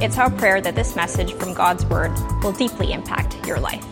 It's our prayer that this message from God's Word will deeply impact your life.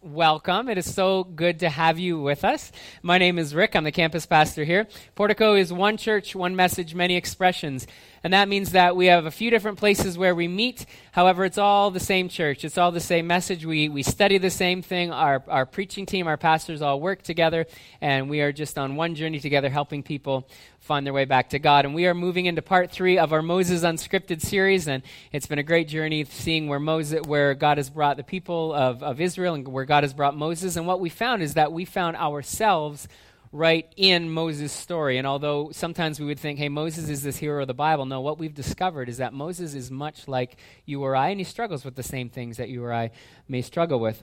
Welcome. It is so good to have you with us. My name is Rick. I'm the campus pastor here. Portico is one church, one message, many expressions. And that means that we have a few different places where we meet. However, it's all the same church. It's all the same message. We, we study the same thing. Our, our preaching team, our pastors all work together, and we are just on one journey together, helping people find their way back to God. And we are moving into part three of our Moses Unscripted series, and it's been a great journey seeing where Moses, where God has brought the people of, of Israel and where God has brought Moses. And what we found is that we found ourselves right in Moses' story. And although sometimes we would think, hey, Moses is this hero of the Bible, no, what we've discovered is that Moses is much like you or I, and he struggles with the same things that you or I may struggle with.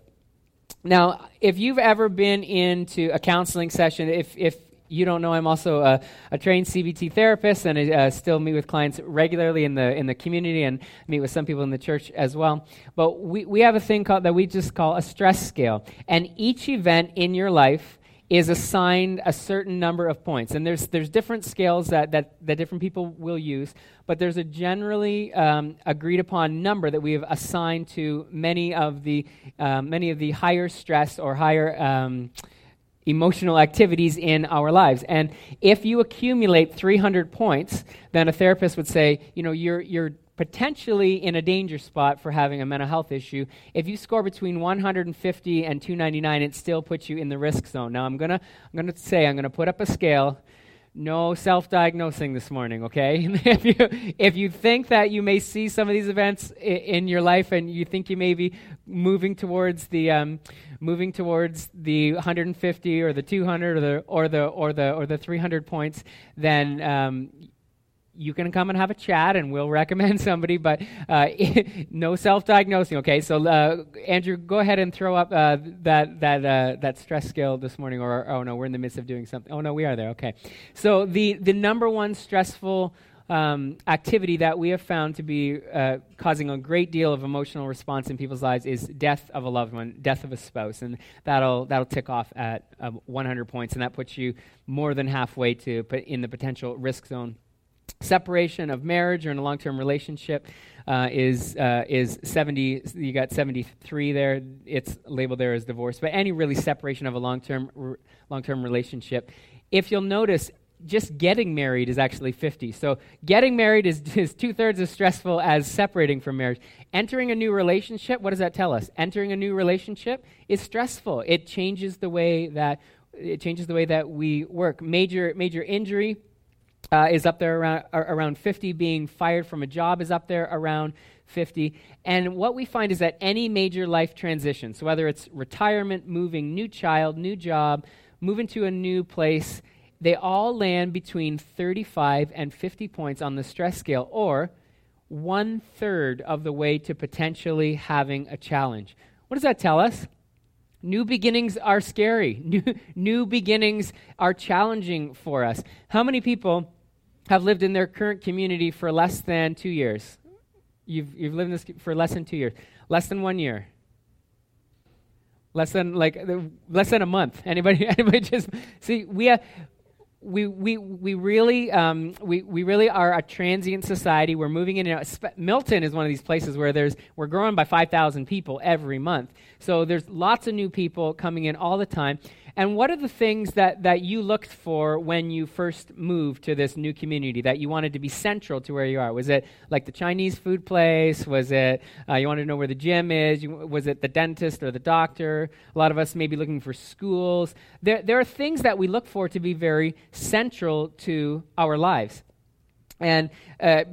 Now, if you've ever been into a counseling session, if, if you don't know, I'm also a, a trained CBT therapist, and I uh, still meet with clients regularly in the in the community, and meet with some people in the church as well. But we we have a thing called that we just call a stress scale, and each event in your life is assigned a certain number of points. And there's, there's different scales that, that, that different people will use, but there's a generally um, agreed upon number that we have assigned to many of the, um, many of the higher stress or higher um, emotional activities in our lives. And if you accumulate 300 points, then a therapist would say, you know, you're, you're potentially in a danger spot for having a mental health issue. If you score between 150 and 299, it still puts you in the risk zone. Now, I'm going to I'm going to say I'm going to put up a scale. No self-diagnosing this morning, okay? if you if you think that you may see some of these events I- in your life and you think you may be moving towards the um, moving towards the 150 or the 200 or the or the or the or the 300 points, then um, you can come and have a chat and we'll recommend somebody, but uh, no self-diagnosing. Okay, so uh, Andrew, go ahead and throw up uh, that that uh, that stress scale this morning. Or oh no, we're in the midst of doing something. Oh no, we are there. Okay, so the the number one stressful um, activity that we have found to be uh, causing a great deal of emotional response in people's lives is death of a loved one, death of a spouse, and that'll that'll tick off at 100 points, and that puts you more than halfway to put in the potential risk zone separation of marriage or in a long-term relationship uh, is uh, is 70 you got 73 there. It's labeled there as divorce. But any really separation of a long-term r- long-term relationship if you'll notice just getting married is actually 50 so getting married is, is two-thirds as stressful as separating from marriage. Entering a new relationship what does that tell us? Entering a new relationship is stressful. It changes the way that it changes the way that we work. Major major injury uh, is up there around, around 50. Being fired from a job is up there around 50. And what we find is that any major life transition, so whether it's retirement, moving, new child, new job, moving to a new place, they all land between 35 and 50 points on the stress scale, or one third of the way to potentially having a challenge. What does that tell us? New beginnings are scary. New, new beginnings are challenging for us. How many people have lived in their current community for less than two years. You've, you've lived in this for less than two years. Less than one year. Less than like less than a month. Anybody? Anybody? Just see. We have, we, we, we, really, um, we, we really are a transient society. We're moving in. And out. Milton is one of these places where there's, we're growing by 5,000 people every month. So there's lots of new people coming in all the time. And what are the things that, that you looked for when you first moved to this new community that you wanted to be central to where you are? Was it like the Chinese food place? Was it uh, you wanted to know where the gym is? You, was it the dentist or the doctor? A lot of us may be looking for schools. There, there are things that we look for to be very central to our lives. And uh,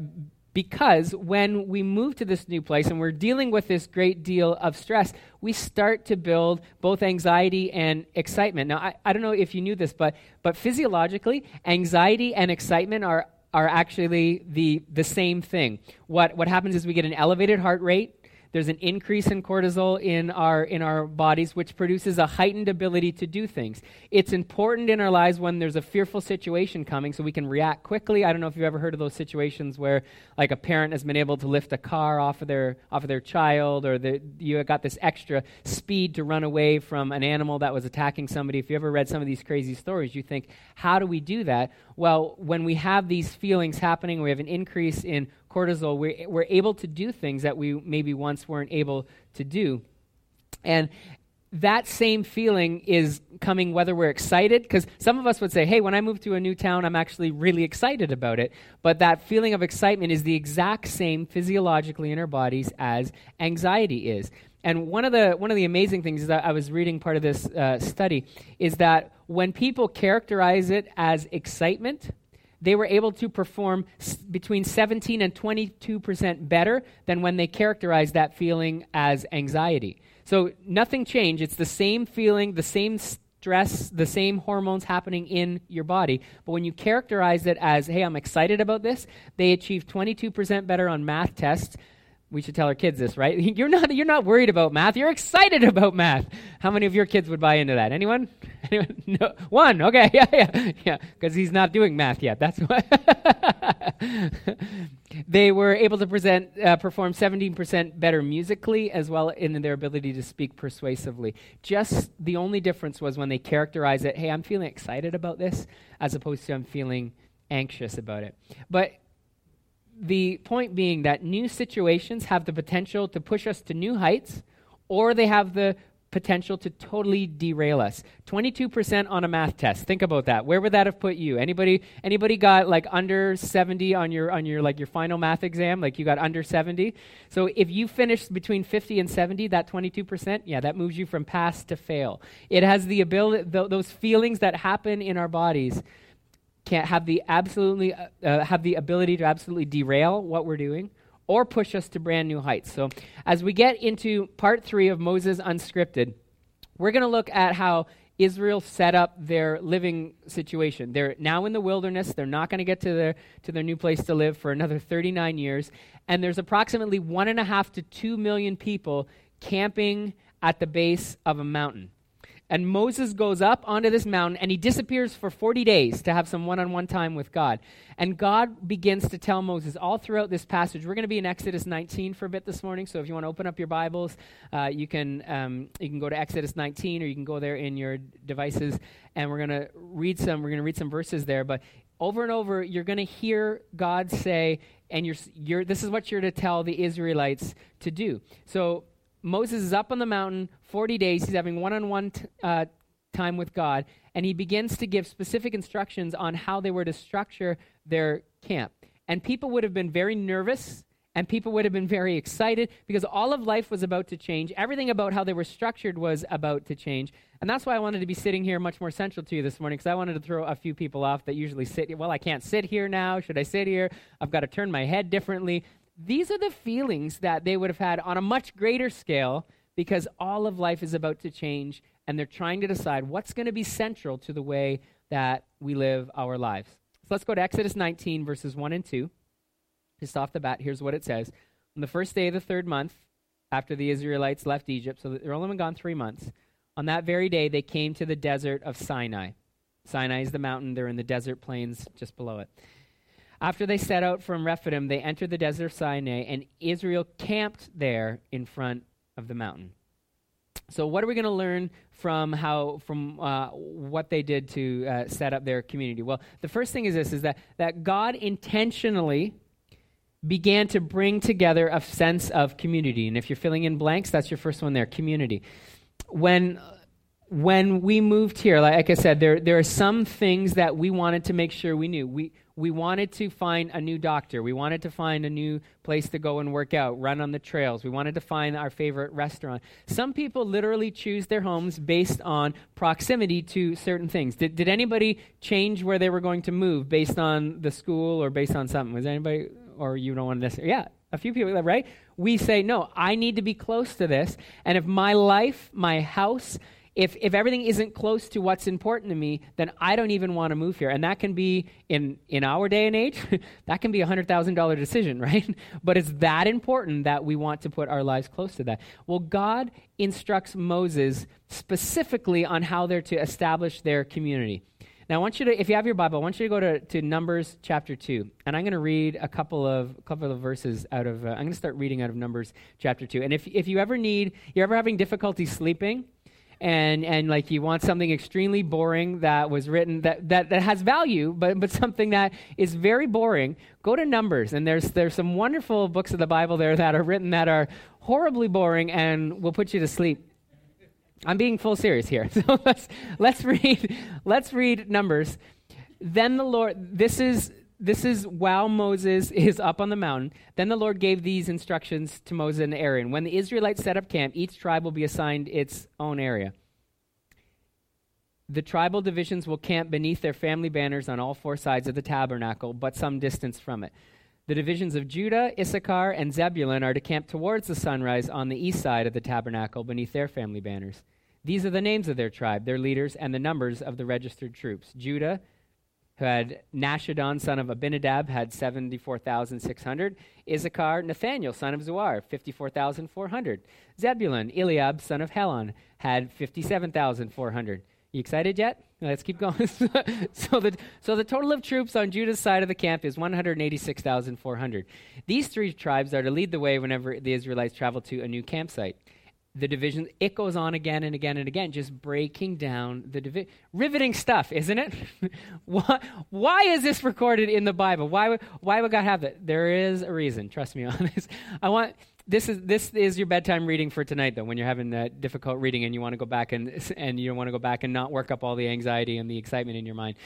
because when we move to this new place and we're dealing with this great deal of stress, we start to build both anxiety and excitement. Now, I, I don't know if you knew this, but, but physiologically, anxiety and excitement are, are actually the, the same thing. What, what happens is we get an elevated heart rate, there's an increase in cortisol in our in our bodies which produces a heightened ability to do things. It's important in our lives when there's a fearful situation coming so we can react quickly. I don't know if you've ever heard of those situations where like a parent has been able to lift a car off of their off of their child or the, you got this extra speed to run away from an animal that was attacking somebody. If you ever read some of these crazy stories you think how do we do that? Well when we have these feelings happening we have an increase in cortisol, we're, we're able to do things that we maybe once weren't able to do. And that same feeling is coming whether we're excited, because some of us would say, hey, when I move to a new town, I'm actually really excited about it. But that feeling of excitement is the exact same physiologically in our bodies as anxiety is. And one of the one of the amazing things is that I was reading part of this uh, study is that when people characterize it as excitement, they were able to perform s- between 17 and 22% better than when they characterized that feeling as anxiety. So nothing changed. It's the same feeling, the same stress, the same hormones happening in your body. But when you characterize it as, hey, I'm excited about this, they achieved 22% better on math tests we should tell our kids this, right? You're not you're not worried about math. You're excited about math. How many of your kids would buy into that? Anyone? Anyone? No. One. Okay. Yeah. Yeah. Yeah. Because he's not doing math yet. That's why. they were able to present uh, perform 17% better musically as well in their ability to speak persuasively. Just the only difference was when they characterize it. Hey, I'm feeling excited about this, as opposed to I'm feeling anxious about it. But the point being that new situations have the potential to push us to new heights, or they have the potential to totally derail us. 22% on a math test. Think about that. Where would that have put you? Anybody anybody got like under 70 on your on your like your final math exam? Like you got under 70? So if you finished between 50 and 70, that 22%, yeah, that moves you from pass to fail. It has the ability th- those feelings that happen in our bodies can't have the absolutely uh, uh, have the ability to absolutely derail what we're doing or push us to brand new heights. So as we get into part 3 of Moses unscripted, we're going to look at how Israel set up their living situation. They're now in the wilderness. They're not going to get to their to their new place to live for another 39 years. And there's approximately one and a half to two million people camping at the base of a mountain. And Moses goes up onto this mountain and he disappears for 40 days to have some one on one time with God. And God begins to tell Moses all throughout this passage. We're going to be in Exodus 19 for a bit this morning. So if you want to open up your Bibles, uh, you, can, um, you can go to Exodus 19 or you can go there in your devices. And we're going to read some, we're going to read some verses there. But over and over, you're going to hear God say, and you're, you're, this is what you're to tell the Israelites to do. So Moses is up on the mountain 40 days. He's having one on one time with God, and he begins to give specific instructions on how they were to structure their camp. And people would have been very nervous and people would have been very excited because all of life was about to change. Everything about how they were structured was about to change. And that's why I wanted to be sitting here much more central to you this morning because I wanted to throw a few people off that usually sit. Well, I can't sit here now. Should I sit here? I've got to turn my head differently. These are the feelings that they would have had on a much greater scale because all of life is about to change and they're trying to decide what's going to be central to the way that we live our lives. So let's go to Exodus 19, verses 1 and 2. Just off the bat, here's what it says. On the first day of the third month, after the Israelites left Egypt, so they're only gone three months, on that very day they came to the desert of Sinai. Sinai is the mountain, they're in the desert plains just below it. After they set out from Rephidim, they entered the desert of Sinai, and Israel camped there in front of the mountain. So, what are we going to learn from how from uh, what they did to uh, set up their community? Well, the first thing is this: is that that God intentionally began to bring together a sense of community. And if you're filling in blanks, that's your first one there: community. When when we moved here, like I said, there there are some things that we wanted to make sure we knew. We we wanted to find a new doctor. We wanted to find a new place to go and work out, run on the trails. We wanted to find our favorite restaurant. Some people literally choose their homes based on proximity to certain things. Did, did anybody change where they were going to move based on the school or based on something? Was anybody, or you don't want to Yeah, a few people, right? We say, no, I need to be close to this. And if my life, my house, if, if everything isn't close to what's important to me, then I don't even want to move here. And that can be, in, in our day and age, that can be a $100,000 decision, right? but it's that important that we want to put our lives close to that. Well, God instructs Moses specifically on how they're to establish their community. Now, I want you to, if you have your Bible, I want you to go to, to Numbers chapter 2. And I'm going to read a couple of, a couple of verses out of, uh, I'm going to start reading out of Numbers chapter 2. And if, if you ever need, you're ever having difficulty sleeping, and and like you want something extremely boring that was written that, that, that has value but but something that is very boring go to numbers. And there's there's some wonderful books of the bible there that are written that are horribly boring and will put you to sleep. I'm being full serious here. So let's let's read let's read numbers. Then the lord this is this is while Moses is up on the mountain. Then the Lord gave these instructions to Moses and Aaron. When the Israelites set up camp, each tribe will be assigned its own area. The tribal divisions will camp beneath their family banners on all four sides of the tabernacle, but some distance from it. The divisions of Judah, Issachar, and Zebulun are to camp towards the sunrise on the east side of the tabernacle beneath their family banners. These are the names of their tribe, their leaders, and the numbers of the registered troops. Judah, who had Nashadon, son of Abinadab, had 74,600. Issachar, Nathaniel, son of Zuar, 54,400. Zebulun, Eliab, son of Helon, had 57,400. You excited yet? Let's keep going. so, the, so the total of troops on Judah's side of the camp is 186,400. These three tribes are to lead the way whenever the Israelites travel to a new campsite the division. It goes on again and again and again, just breaking down the division. Riveting stuff, isn't it? why, why is this recorded in the Bible? Why would, why would God have it? There is a reason. Trust me on this. I want this is this is your bedtime reading for tonight, though. When you're having that difficult reading and you want to go back and and you want to go back and not work up all the anxiety and the excitement in your mind.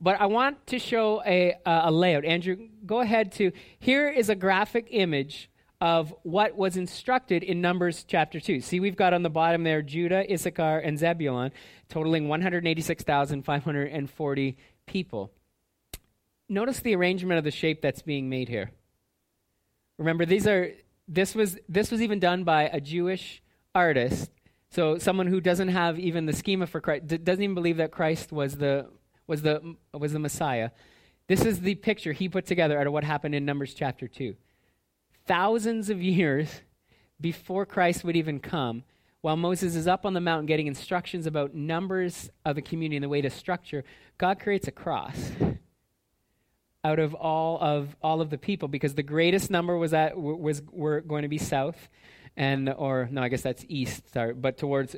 But I want to show a a layout. Andrew, go ahead to. Here is a graphic image of what was instructed in Numbers chapter 2. See, we've got on the bottom there Judah, Issachar, and Zebulun, totaling 186,540 people. Notice the arrangement of the shape that's being made here. Remember, these are this was this was even done by a Jewish artist, so someone who doesn't have even the schema for Christ, doesn't even believe that Christ was the was the was the Messiah. This is the picture he put together out of what happened in Numbers chapter 2 thousands of years before Christ would even come, while Moses is up on the mountain getting instructions about numbers of the community and the way to structure, God creates a cross out of all of all of the people because the greatest number was that was were going to be south and or no I guess that's east sorry but towards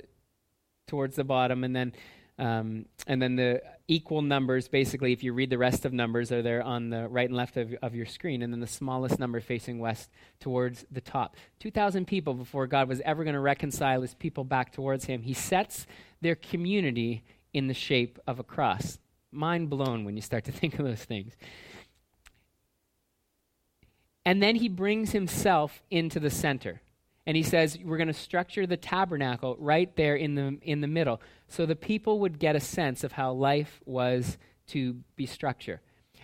towards the bottom and then um, and then the equal numbers, basically, if you read the rest of numbers, are there on the right and left of, of your screen. And then the smallest number facing west towards the top. 2,000 people before God was ever going to reconcile his people back towards him. He sets their community in the shape of a cross. Mind blown when you start to think of those things. And then he brings himself into the center and he says we're going to structure the tabernacle right there in the in the middle so the people would get a sense of how life was to be structured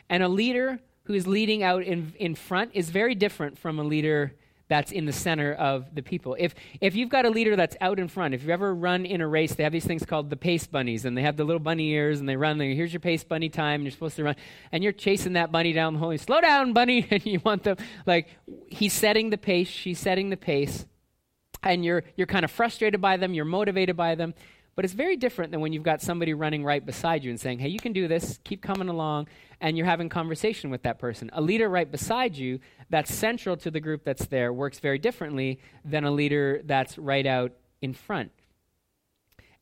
and a leader who is leading out in, in front is very different from a leader that's in the center of the people. If, if you've got a leader that's out in front, if you've ever run in a race, they have these things called the pace bunnies, and they have the little bunny ears, and they run. Here's your pace bunny time, and you're supposed to run, and you're chasing that bunny down the hole. Slow down, bunny, and you want them like he's setting the pace, she's setting the pace, and you're, you're kind of frustrated by them, you're motivated by them. But it's very different than when you've got somebody running right beside you and saying, hey, you can do this, keep coming along, and you're having conversation with that person. A leader right beside you that's central to the group that's there works very differently than a leader that's right out in front.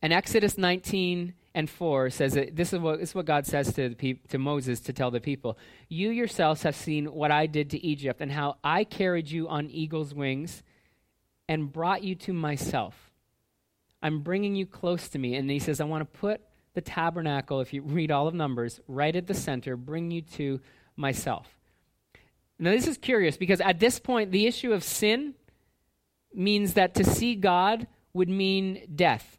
And Exodus 19 and 4 says that this is what, this is what God says to, the to Moses to tell the people You yourselves have seen what I did to Egypt and how I carried you on eagle's wings and brought you to myself. I'm bringing you close to me. And he says, I want to put the tabernacle, if you read all of Numbers, right at the center, bring you to myself. Now, this is curious because at this point, the issue of sin means that to see God would mean death.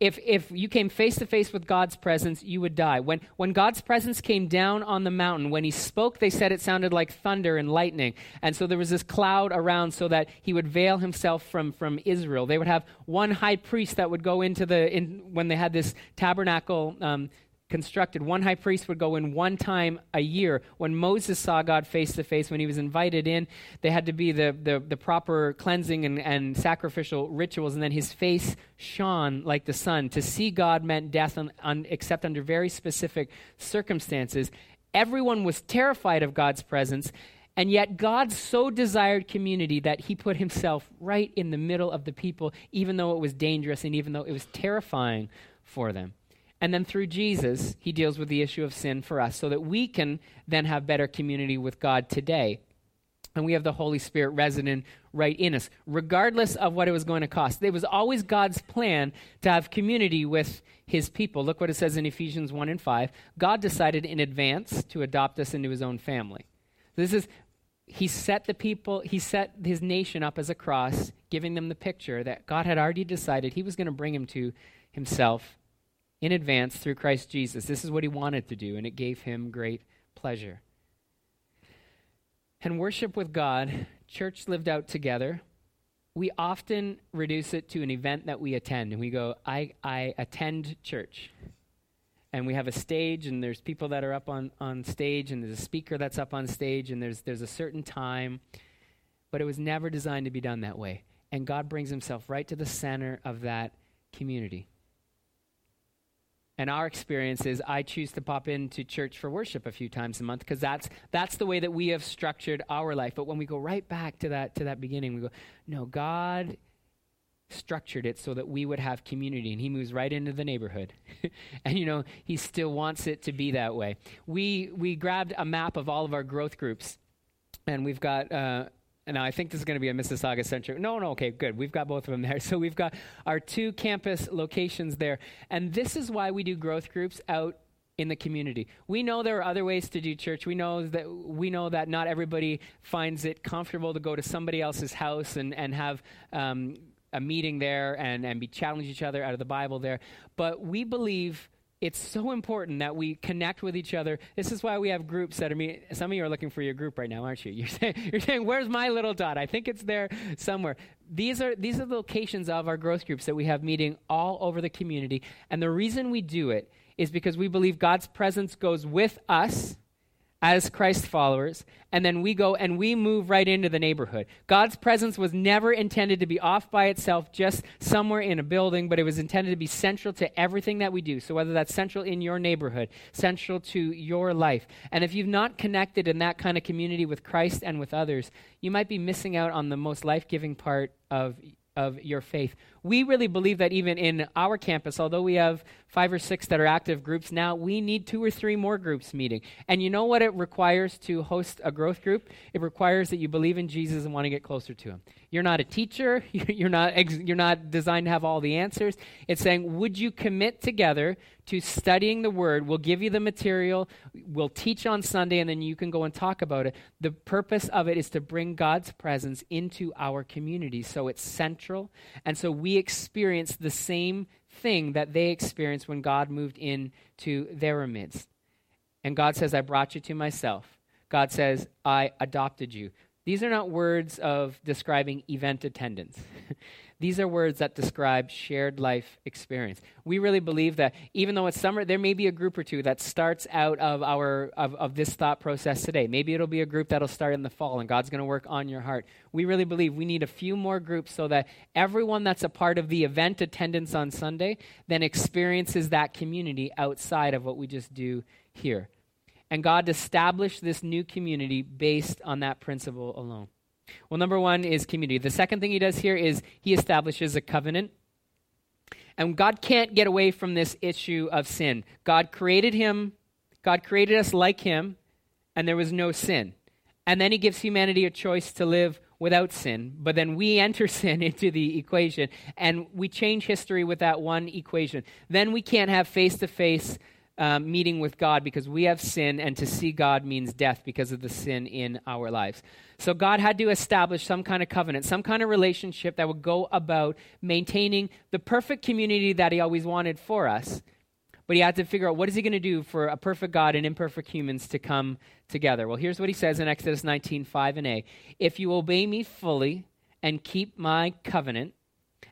If, if you came face to face with God's presence, you would die. When, when God's presence came down on the mountain, when he spoke, they said it sounded like thunder and lightning. And so there was this cloud around so that he would veil himself from, from Israel. They would have one high priest that would go into the, in, when they had this tabernacle um, constructed. One high priest would go in one time a year. When Moses saw God face to face, when he was invited in, they had to be the, the, the proper cleansing and, and sacrificial rituals, and then his face shone like the sun. To see God meant death, on, on, except under very specific circumstances. Everyone was terrified of God's presence. And yet, God so desired community that he put himself right in the middle of the people, even though it was dangerous and even though it was terrifying for them. And then through Jesus, he deals with the issue of sin for us so that we can then have better community with God today. And we have the Holy Spirit resident right in us, regardless of what it was going to cost. It was always God's plan to have community with his people. Look what it says in Ephesians 1 and 5. God decided in advance to adopt us into his own family. This is, he set the people, he set his nation up as a cross, giving them the picture that God had already decided he was going to bring him to himself in advance through Christ Jesus. This is what he wanted to do, and it gave him great pleasure. And worship with God, church lived out together. We often reduce it to an event that we attend, and we go, I, I attend church. And we have a stage, and there's people that are up on, on stage, and there's a speaker that's up on stage, and there's, there's a certain time. But it was never designed to be done that way. And God brings himself right to the center of that community. And our experience is I choose to pop into church for worship a few times a month because that's, that's the way that we have structured our life. But when we go right back to that, to that beginning, we go, no, God structured it so that we would have community. And he moves right into the neighborhood. And you know he still wants it to be that way. We we grabbed a map of all of our growth groups and we've got uh, and I think this is going to be a Mississauga centric. No, no, okay, good. We've got both of them there. So we've got our two campus locations there. And this is why we do growth groups out in the community. We know there are other ways to do church. We know that we know that not everybody finds it comfortable to go to somebody else's house and and have um, a meeting there and and be challenge each other out of the Bible there. But we believe it's so important that we connect with each other. This is why we have groups that are me. Some of you are looking for your group right now, aren't you? You're saying, you're saying, "Where's my little dot?" I think it's there somewhere. These are these are the locations of our growth groups that we have meeting all over the community, and the reason we do it is because we believe God's presence goes with us as Christ followers, and then we go and we move right into the neighborhood. God's presence was never intended to be off by itself, just somewhere in a building, but it was intended to be central to everything that we do. So, whether that's central in your neighborhood, central to your life. And if you've not connected in that kind of community with Christ and with others, you might be missing out on the most life giving part of of your faith. We really believe that even in our campus, although we have five or six that are active groups now, we need two or three more groups meeting. And you know what it requires to host a growth group? It requires that you believe in Jesus and want to get closer to him. You're not a teacher, you're not you're not designed to have all the answers. It's saying, would you commit together to studying the word? We'll give you the material, we'll teach on Sunday and then you can go and talk about it. The purpose of it is to bring God's presence into our community. So it's central. And so we experience the same thing that they experienced when God moved into their midst. And God says, I brought you to myself. God says, I adopted you. These are not words of describing event attendance. These are words that describe shared life experience. We really believe that even though it's summer, there may be a group or two that starts out of our of, of this thought process today. Maybe it'll be a group that'll start in the fall and God's going to work on your heart. We really believe we need a few more groups so that everyone that's a part of the event attendance on Sunday then experiences that community outside of what we just do here. And God established this new community based on that principle alone. Well, number one is community. The second thing he does here is he establishes a covenant. And God can't get away from this issue of sin. God created him, God created us like him, and there was no sin. And then he gives humanity a choice to live without sin, but then we enter sin into the equation and we change history with that one equation. Then we can't have face to face um, meeting with God because we have sin, and to see God means death because of the sin in our lives. So God had to establish some kind of covenant, some kind of relationship that would go about maintaining the perfect community that He always wanted for us. But He had to figure out what is He going to do for a perfect God and imperfect humans to come together. Well, here's what He says in Exodus 19 5 and A If you obey me fully and keep my covenant,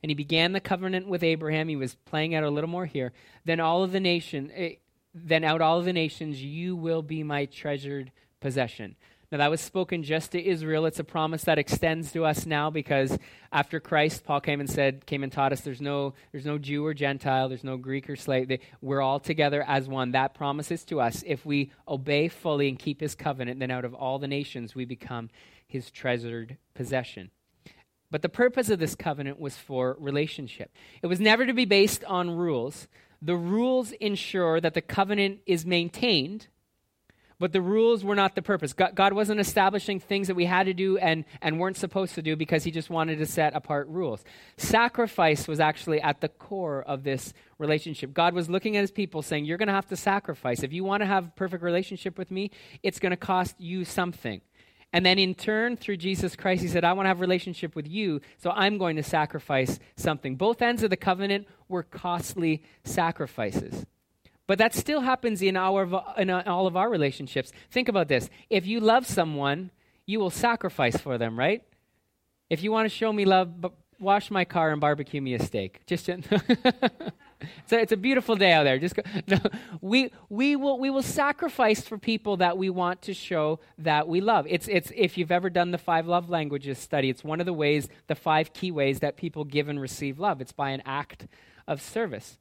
and he began the covenant with Abraham. He was playing out a little more here. Then all of the nation, eh, then out of all the nations, you will be my treasured possession. Now, that was spoken just to Israel. It's a promise that extends to us now because after Christ, Paul came and said, came and taught us there's no, there's no Jew or Gentile, there's no Greek or slave. We're all together as one. That promises to us if we obey fully and keep his covenant, then out of all the nations we become his treasured possession. But the purpose of this covenant was for relationship. It was never to be based on rules, the rules ensure that the covenant is maintained, but the rules were not the purpose. God, wasn't establishing things that we had to do and, and weren't supposed to do because He just wanted to set apart rules. Sacrifice was actually at the core of this relationship. God was looking at His people saying, You're going to have to sacrifice. If you want to have a perfect relationship with me, it's going to cost you something. And then in turn, through Jesus Christ, he said, I want to have a relationship with you, so I'm going to sacrifice something. Both ends of the covenant were costly sacrifices. But that still happens in, our, in all of our relationships. Think about this. If you love someone, you will sacrifice for them, right? If you want to show me love, wash my car and barbecue me a steak. Just so it's a beautiful day out there. Just go, no, we we will we will sacrifice for people that we want to show that we love. It's it's if you've ever done the five love languages study, it's one of the ways, the five key ways that people give and receive love. It's by an act of service.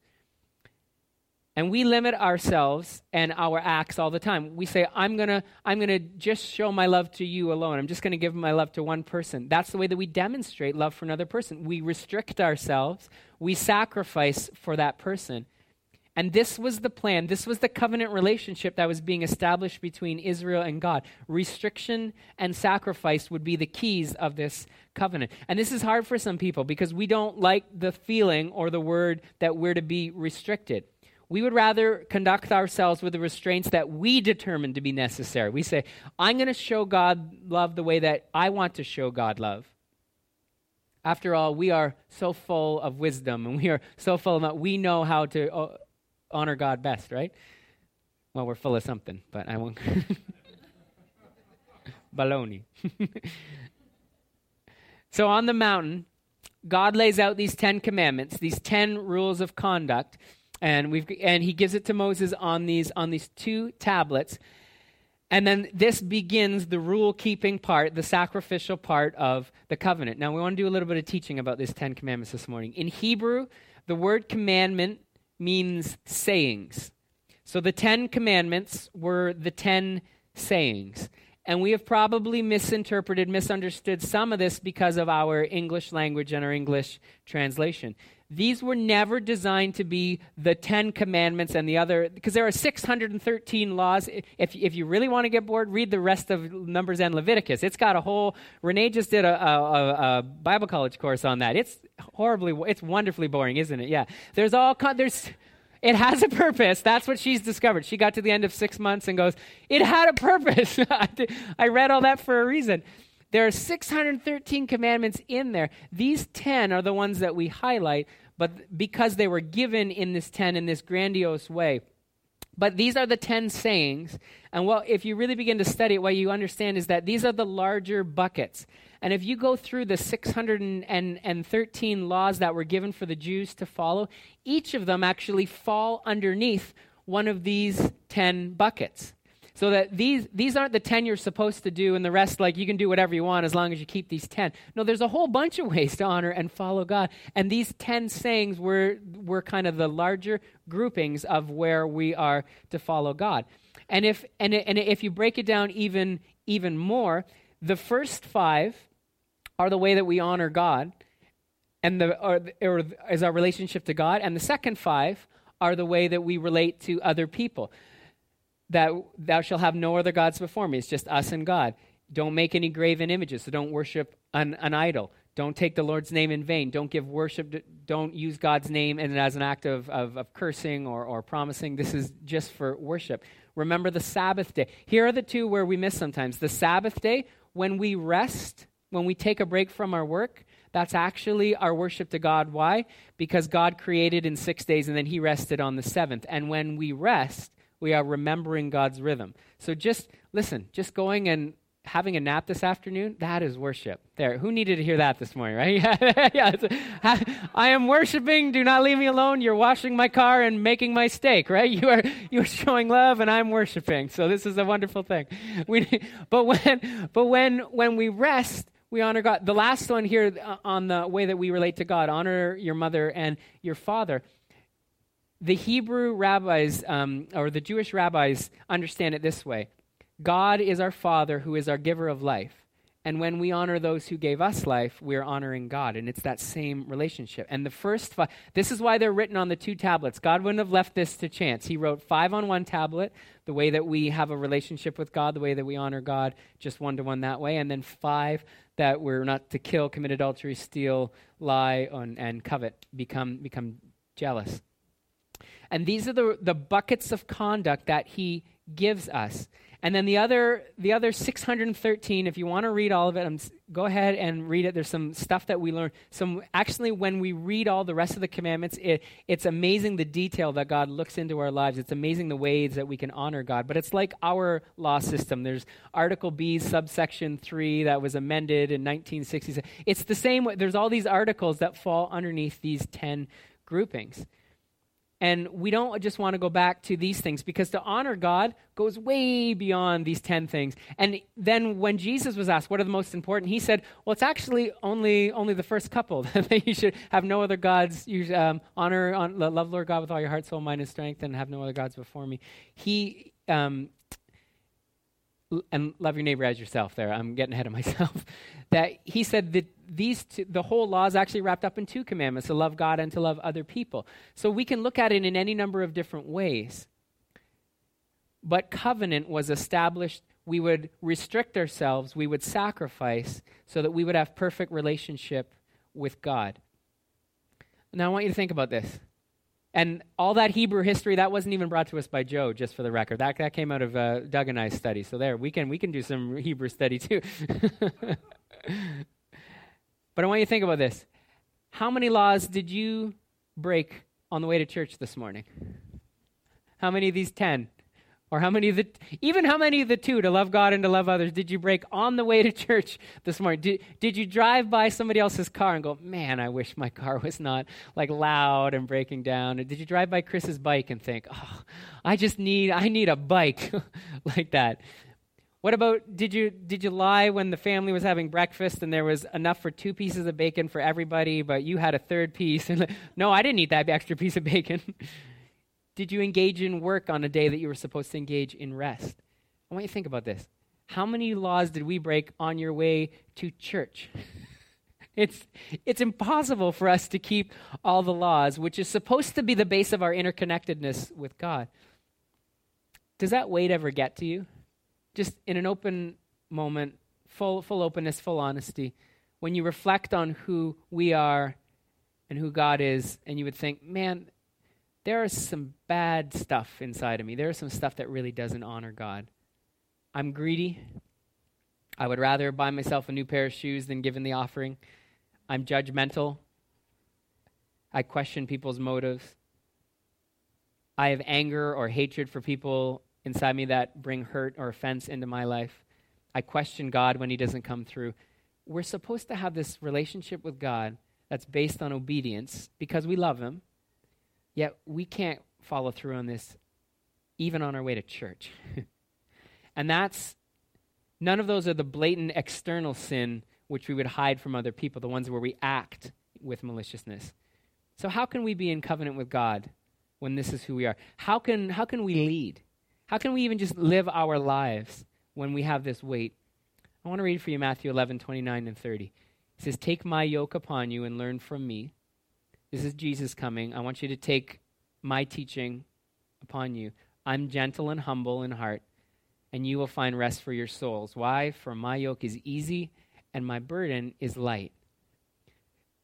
And we limit ourselves and our acts all the time. We say, I'm going to I'm going to just show my love to you alone. I'm just going to give my love to one person. That's the way that we demonstrate love for another person. We restrict ourselves, we sacrifice for that person. And this was the plan. This was the covenant relationship that was being established between Israel and God. Restriction and sacrifice would be the keys of this covenant. And this is hard for some people because we don't like the feeling or the word that we're to be restricted. We would rather conduct ourselves with the restraints that we determine to be necessary. We say, I'm going to show God love the way that I want to show God love. After all, we are so full of wisdom and we are so full of, that, we know how to uh, honor God best, right? Well, we're full of something, but I won't. Baloney. so on the mountain, God lays out these Ten Commandments, these ten rules of conduct and we've and he gives it to Moses on these on these two tablets. And then this begins the rule keeping part, the sacrificial part of the covenant. Now, we want to do a little bit of teaching about these Ten Commandments this morning. In Hebrew, the word commandment means sayings. So the Ten Commandments were the ten sayings. And we have probably misinterpreted, misunderstood some of this because of our English language and our English translation. These were never designed to be the Ten Commandments and the other, because there are 613 laws. If, if you really want to get bored, read the rest of Numbers and Leviticus. It's got a whole, Renee just did a, a, a Bible college course on that. It's horribly, it's wonderfully boring, isn't it? Yeah. There's all, there's, it has a purpose. That's what she's discovered. She got to the end of six months and goes, It had a purpose. I read all that for a reason. There are 613 commandments in there. These 10 are the ones that we highlight, but because they were given in this 10 in this grandiose way. But these are the 10 sayings. And well, if you really begin to study it, what you understand is that these are the larger buckets. And if you go through the 613 laws that were given for the Jews to follow, each of them actually fall underneath one of these 10 buckets. So that these, these aren't the 10 you're supposed to do, and the rest, like, you can do whatever you want as long as you keep these 10. No, there's a whole bunch of ways to honor and follow God. And these 10 sayings were, were kind of the larger groupings of where we are to follow God. And if, and, and if you break it down even, even more, the first five are the way that we honor God and the, or, or is our relationship to God. And the second five are the way that we relate to other people that thou shalt have no other gods before me. It's just us and God. Don't make any graven images, so don't worship an, an idol. Don't take the Lord's name in vain. Don't give worship. Don't use God's name and as an act of, of, of cursing or, or promising. This is just for worship. Remember the Sabbath day. Here are the two where we miss sometimes. The Sabbath day, when we rest, when we take a break from our work, that's actually our worship to God. Why? Because God created in six days and then He rested on the seventh. And when we rest, we are remembering God's rhythm. So just listen, just going and having a nap this afternoon, that is worship. There. Who needed to hear that this morning, right? yeah, yeah. I am worshiping. Do not leave me alone. You're washing my car and making my steak, right? You are you are showing love and I'm worshiping. So this is a wonderful thing. We, but when but when when we rest, we honor God. The last one here uh, on the way that we relate to God, honor your mother and your father. The Hebrew rabbis, um, or the Jewish rabbis, understand it this way God is our Father who is our giver of life. And when we honor those who gave us life, we're honoring God. And it's that same relationship. And the first five, this is why they're written on the two tablets. God wouldn't have left this to chance. He wrote five on one tablet, the way that we have a relationship with God, the way that we honor God, just one to one that way. And then five that we're not to kill, commit adultery, steal, lie, and, and covet, become, become jealous. And these are the, the buckets of conduct that he gives us. And then the other, the other 613, if you want to read all of it, go ahead and read it. There's some stuff that we learn. Some actually, when we read all the rest of the commandments, it, it's amazing the detail that God looks into our lives. It's amazing the ways that we can honor God. But it's like our law system. There's Article B, subsection 3, that was amended in 1966. It's the same. Way, there's all these articles that fall underneath these 10 groupings. And we don't just want to go back to these things because to honor God goes way beyond these 10 things. And then when Jesus was asked, what are the most important? He said, well, it's actually only, only the first couple that you should have no other gods. You um, honor, on, love Lord God with all your heart, soul, mind, and strength, and have no other gods before me. He, um, and love your neighbor as yourself there. I'm getting ahead of myself. that he said that these two, the whole law is actually wrapped up in two commandments to love God and to love other people. So we can look at it in any number of different ways. But covenant was established. We would restrict ourselves, we would sacrifice so that we would have perfect relationship with God. Now I want you to think about this. And all that Hebrew history, that wasn't even brought to us by Joe, just for the record. That, that came out of uh, Doug and I's study. So there, we can, we can do some Hebrew study too. but I want you to think about this. How many laws did you break on the way to church this morning? How many of these 10? Or how many of the, even how many of the two, to love God and to love others, did you break on the way to church this morning? Did, did you drive by somebody else's car and go, man, I wish my car was not like loud and breaking down? Or did you drive by Chris's bike and think, oh, I just need, I need a bike like that? What about did you did you lie when the family was having breakfast and there was enough for two pieces of bacon for everybody, but you had a third piece? And no, I didn't eat that extra piece of bacon. Did you engage in work on a day that you were supposed to engage in rest? I want you to think about this. How many laws did we break on your way to church? it's, it's impossible for us to keep all the laws, which is supposed to be the base of our interconnectedness with God. Does that weight ever get to you? Just in an open moment, full, full openness, full honesty, when you reflect on who we are and who God is, and you would think, man, there is some bad stuff inside of me. There is some stuff that really doesn't honor God. I'm greedy. I would rather buy myself a new pair of shoes than give in the offering. I'm judgmental. I question people's motives. I have anger or hatred for people inside me that bring hurt or offense into my life. I question God when He doesn't come through. We're supposed to have this relationship with God that's based on obedience because we love Him Yet we can't follow through on this even on our way to church. and that's, none of those are the blatant external sin which we would hide from other people, the ones where we act with maliciousness. So, how can we be in covenant with God when this is who we are? How can, how can we lead? How can we even just live our lives when we have this weight? I want to read for you Matthew 11, 29 and 30. It says, Take my yoke upon you and learn from me this is Jesus coming. I want you to take my teaching upon you. I'm gentle and humble in heart, and you will find rest for your souls. Why? For my yoke is easy and my burden is light.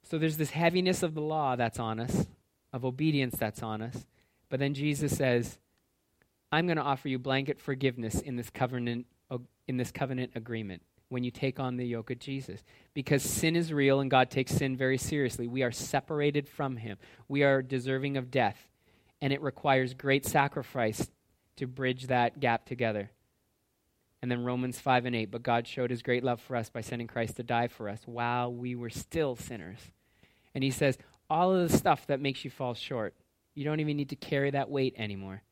So there's this heaviness of the law that's on us, of obedience that's on us. But then Jesus says, I'm going to offer you blanket forgiveness in this covenant in this covenant agreement when you take on the yoke of Jesus. Because sin is real and God takes sin very seriously. We are separated from him. We are deserving of death, and it requires great sacrifice to bridge that gap together. And then Romans 5 and 8, but God showed his great love for us by sending Christ to die for us while we were still sinners. And he says, all of the stuff that makes you fall short, you don't even need to carry that weight anymore.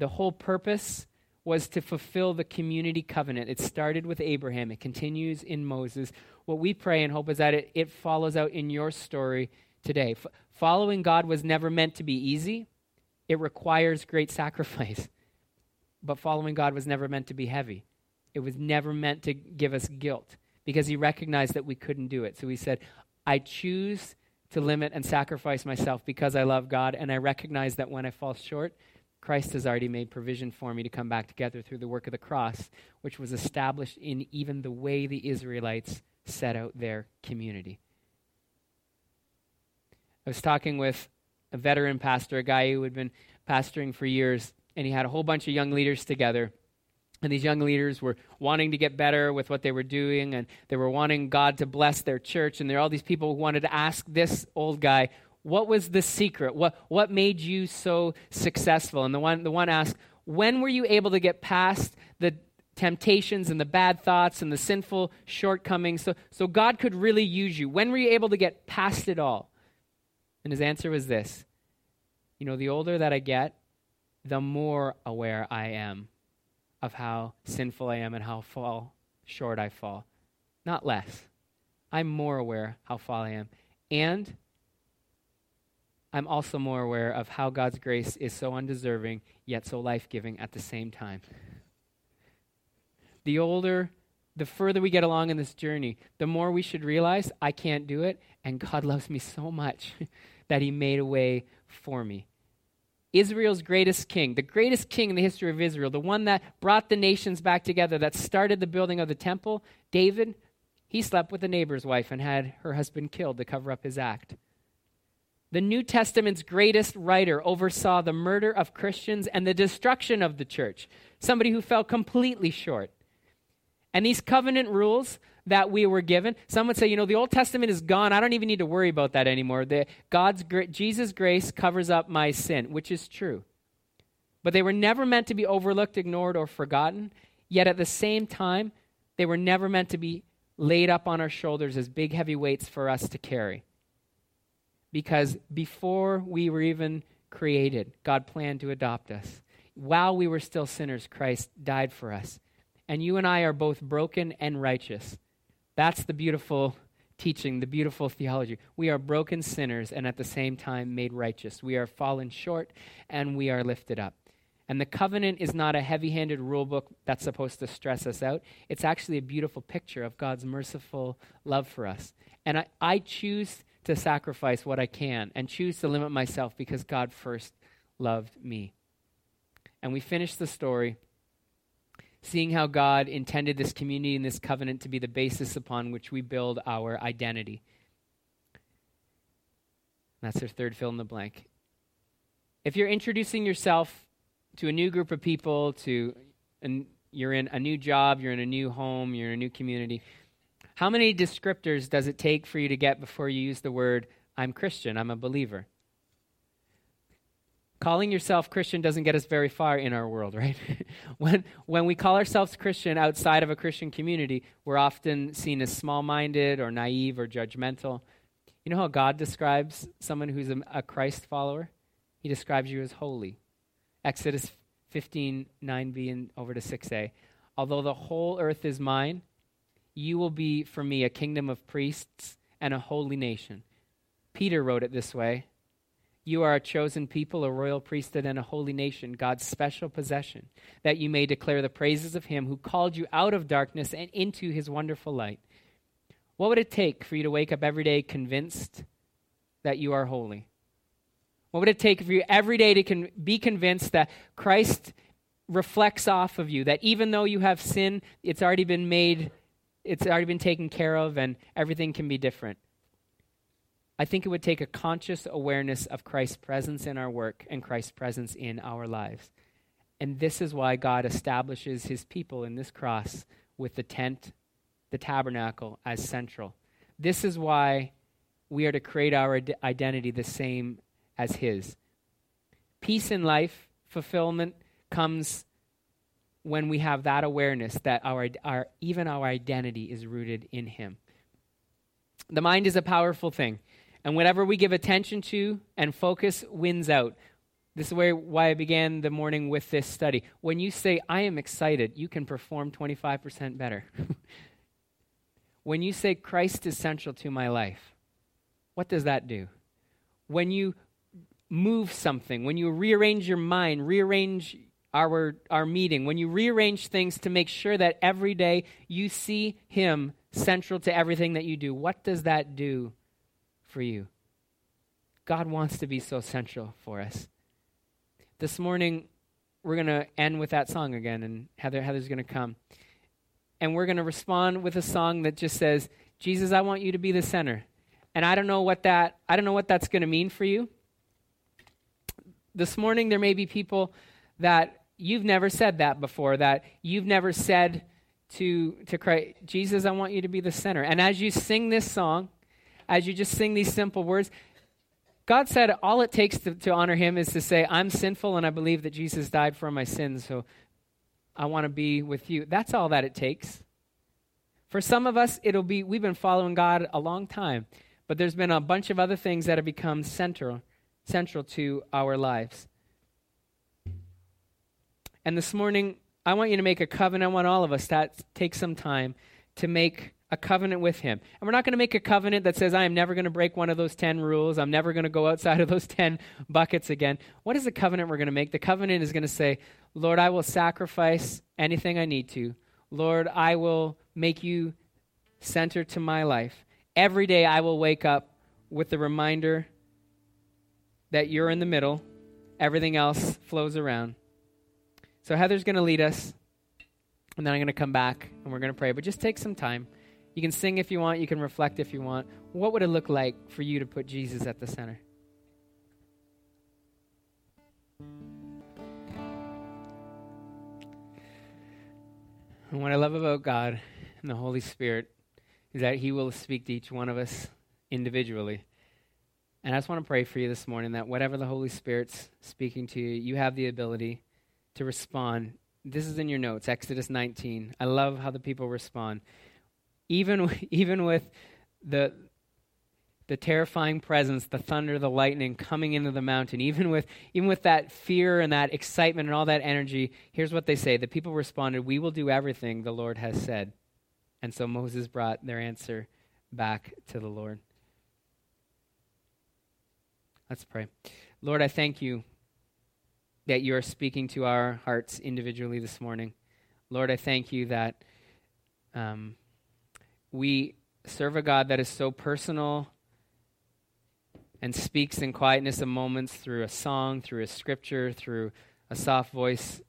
The whole purpose was to fulfill the community covenant. It started with Abraham, it continues in Moses. What we pray and hope is that it, it follows out in your story today. F- following God was never meant to be easy, it requires great sacrifice. But following God was never meant to be heavy. It was never meant to give us guilt because he recognized that we couldn't do it. So he said, I choose to limit and sacrifice myself because I love God, and I recognize that when I fall short, Christ has already made provision for me to come back together through the work of the cross, which was established in even the way the Israelites set out their community. I was talking with a veteran pastor, a guy who had been pastoring for years, and he had a whole bunch of young leaders together. And these young leaders were wanting to get better with what they were doing, and they were wanting God to bless their church. And there are all these people who wanted to ask this old guy, What was the secret? What, what made you so successful? And the one, the one asked, When were you able to get past the temptations and the bad thoughts and the sinful shortcomings so, so God could really use you? When were you able to get past it all? And his answer was this You know, the older that I get, the more aware I am of how sinful I am and how fall short I fall. Not less. I'm more aware how fall I am. And I'm also more aware of how God's grace is so undeserving, yet so life giving at the same time. The older, the further we get along in this journey, the more we should realize I can't do it, and God loves me so much that He made a way for me. Israel's greatest king, the greatest king in the history of Israel, the one that brought the nations back together, that started the building of the temple, David, he slept with a neighbor's wife and had her husband killed to cover up his act. The New Testament's greatest writer oversaw the murder of Christians and the destruction of the church, somebody who fell completely short. And these covenant rules that we were given. Some would say, you know, the Old Testament is gone. I don't even need to worry about that anymore. The, God's Jesus' grace covers up my sin, which is true. But they were never meant to be overlooked, ignored, or forgotten. Yet at the same time, they were never meant to be laid up on our shoulders as big, heavy weights for us to carry. Because before we were even created, God planned to adopt us. While we were still sinners, Christ died for us. And you and I are both broken and righteous. That's the beautiful teaching, the beautiful theology. We are broken sinners and at the same time made righteous. We are fallen short and we are lifted up. And the covenant is not a heavy handed rule book that's supposed to stress us out. It's actually a beautiful picture of God's merciful love for us. And I, I choose to sacrifice what I can and choose to limit myself because God first loved me. And we finish the story seeing how God intended this community and this covenant to be the basis upon which we build our identity. That's their third fill in the blank. If you're introducing yourself to a new group of people, to and you're in a new job, you're in a new home, you're in a new community, how many descriptors does it take for you to get before you use the word, I'm Christian, I'm a believer? calling yourself Christian doesn't get us very far in our world, right? when, when we call ourselves Christian outside of a Christian community, we're often seen as small minded or naive or judgmental. You know how God describes someone who's a, a, Christ follower? He describes you as holy. Exodus 15, 9b, and over to 6a. Although the whole earth is mine, you will be for me a kingdom of priests and a holy nation. Peter wrote it this way you are a chosen people, a royal priesthood, and a holy nation, God's special possession, that you may declare the praises of him who called you out of darkness and into his wonderful light. What would it take for you to wake up every day convinced that you are holy? What would it take for you every day to con- be convinced that Christ reflects off of you, that even though you have sin, it's already been made, it's already been taken care of, and everything can be different? I think it would take a conscious awareness of Christ's presence in our work and Christ's presence in our lives. And this is why God establishes his people in this cross with the tent, the tabernacle as central. This is why we are to create our identity the same as his. Peace in life, fulfillment comes when we have that awareness that our, our even our identity is rooted in him. The mind is a powerful thing. And whatever we give attention to and focus wins out. This is where, why I began the morning with this study. When you say, I am excited, you can perform 25% better. when you say, Christ is central to my life, what does that do? When you move something, when you rearrange your mind, rearrange our, our meeting, when you rearrange things to make sure that every day you see Him central to everything that you do, what does that do for you. God wants to be so central for us. This morning, we're going to end with that song again, and Heather, Heather's going to come. And we're going to respond with a song that just says, Jesus, I want you to be the center. And I don't know what that I don't know what that's going to mean for you. This morning there may be people that you've never said that before, that you've never said to to Christ, Jesus, I want you to be the center. And as you sing this song, as you just sing these simple words, God said all it takes to, to honor him is to say, I'm sinful and I believe that Jesus died for my sins, so I want to be with you. That's all that it takes. For some of us, it'll be we've been following God a long time, but there's been a bunch of other things that have become central, central to our lives. And this morning, I want you to make a covenant. I want all of us to take some time to make a covenant with him. And we're not going to make a covenant that says, I am never going to break one of those 10 rules. I'm never going to go outside of those 10 buckets again. What is the covenant we're going to make? The covenant is going to say, Lord, I will sacrifice anything I need to. Lord, I will make you center to my life. Every day I will wake up with the reminder that you're in the middle, everything else flows around. So Heather's going to lead us, and then I'm going to come back and we're going to pray. But just take some time. You can sing if you want, you can reflect if you want. What would it look like for you to put Jesus at the center? And what I love about God and the Holy Spirit is that He will speak to each one of us individually. And I just want to pray for you this morning that whatever the Holy Spirit's speaking to you, you have the ability to respond. This is in your notes, Exodus 19. I love how the people respond even, even with the, the terrifying presence, the thunder, the lightning coming into the mountain, even with, even with that fear and that excitement and all that energy, here's what they say. The people responded, We will do everything the Lord has said. And so Moses brought their answer back to the Lord. Let's pray. Lord, I thank you that you are speaking to our hearts individually this morning. Lord, I thank you that um, we serve a God that is so personal and speaks in quietness of moments through a song, through a scripture, through a soft voice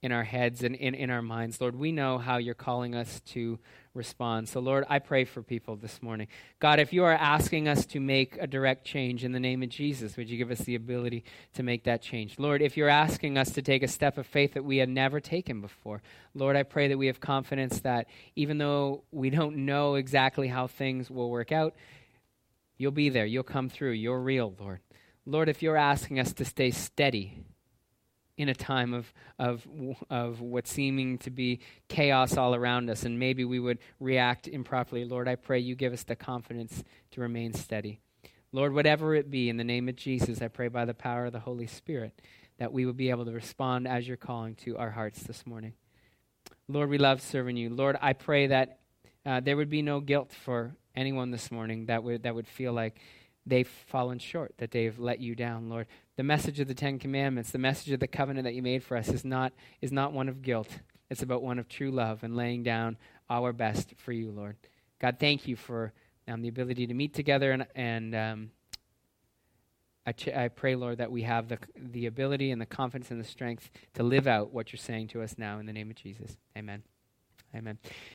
in our heads and in, in our minds. Lord, we know how you're calling us to respond. So, Lord, I pray for people this morning. God, if you are asking us to make a direct change in the name of Jesus, would you give us the ability to make that change? Lord, if you're asking us to take a step of faith that we had never taken before, Lord, I pray that we have confidence that even though we don't know exactly how things will work out, you'll be there. You'll come through. You're real, Lord. Lord, if you're asking us to stay steady, in a time of, of, of what's seeming to be chaos all around us, and maybe we would react improperly. Lord, I pray you give us the confidence to remain steady. Lord, whatever it be, in the name of Jesus, I pray by the power of the Holy Spirit that we would be able to respond as you're calling to our hearts this morning. Lord, we love serving you. Lord, I pray that uh, there would be no guilt for anyone this morning that would, that would feel like they've fallen short, that they've let you down, Lord. The message of the Ten Commandments, the message of the covenant that you made for us is not, is not one of guilt. It's about one of true love and laying down our best for you, Lord. God, thank you for um, the ability to meet together, and, and um, I, ch- I pray, Lord, that we have the, the ability and the confidence and the strength to live out what you're saying to us now in the name of Jesus. Amen. Amen.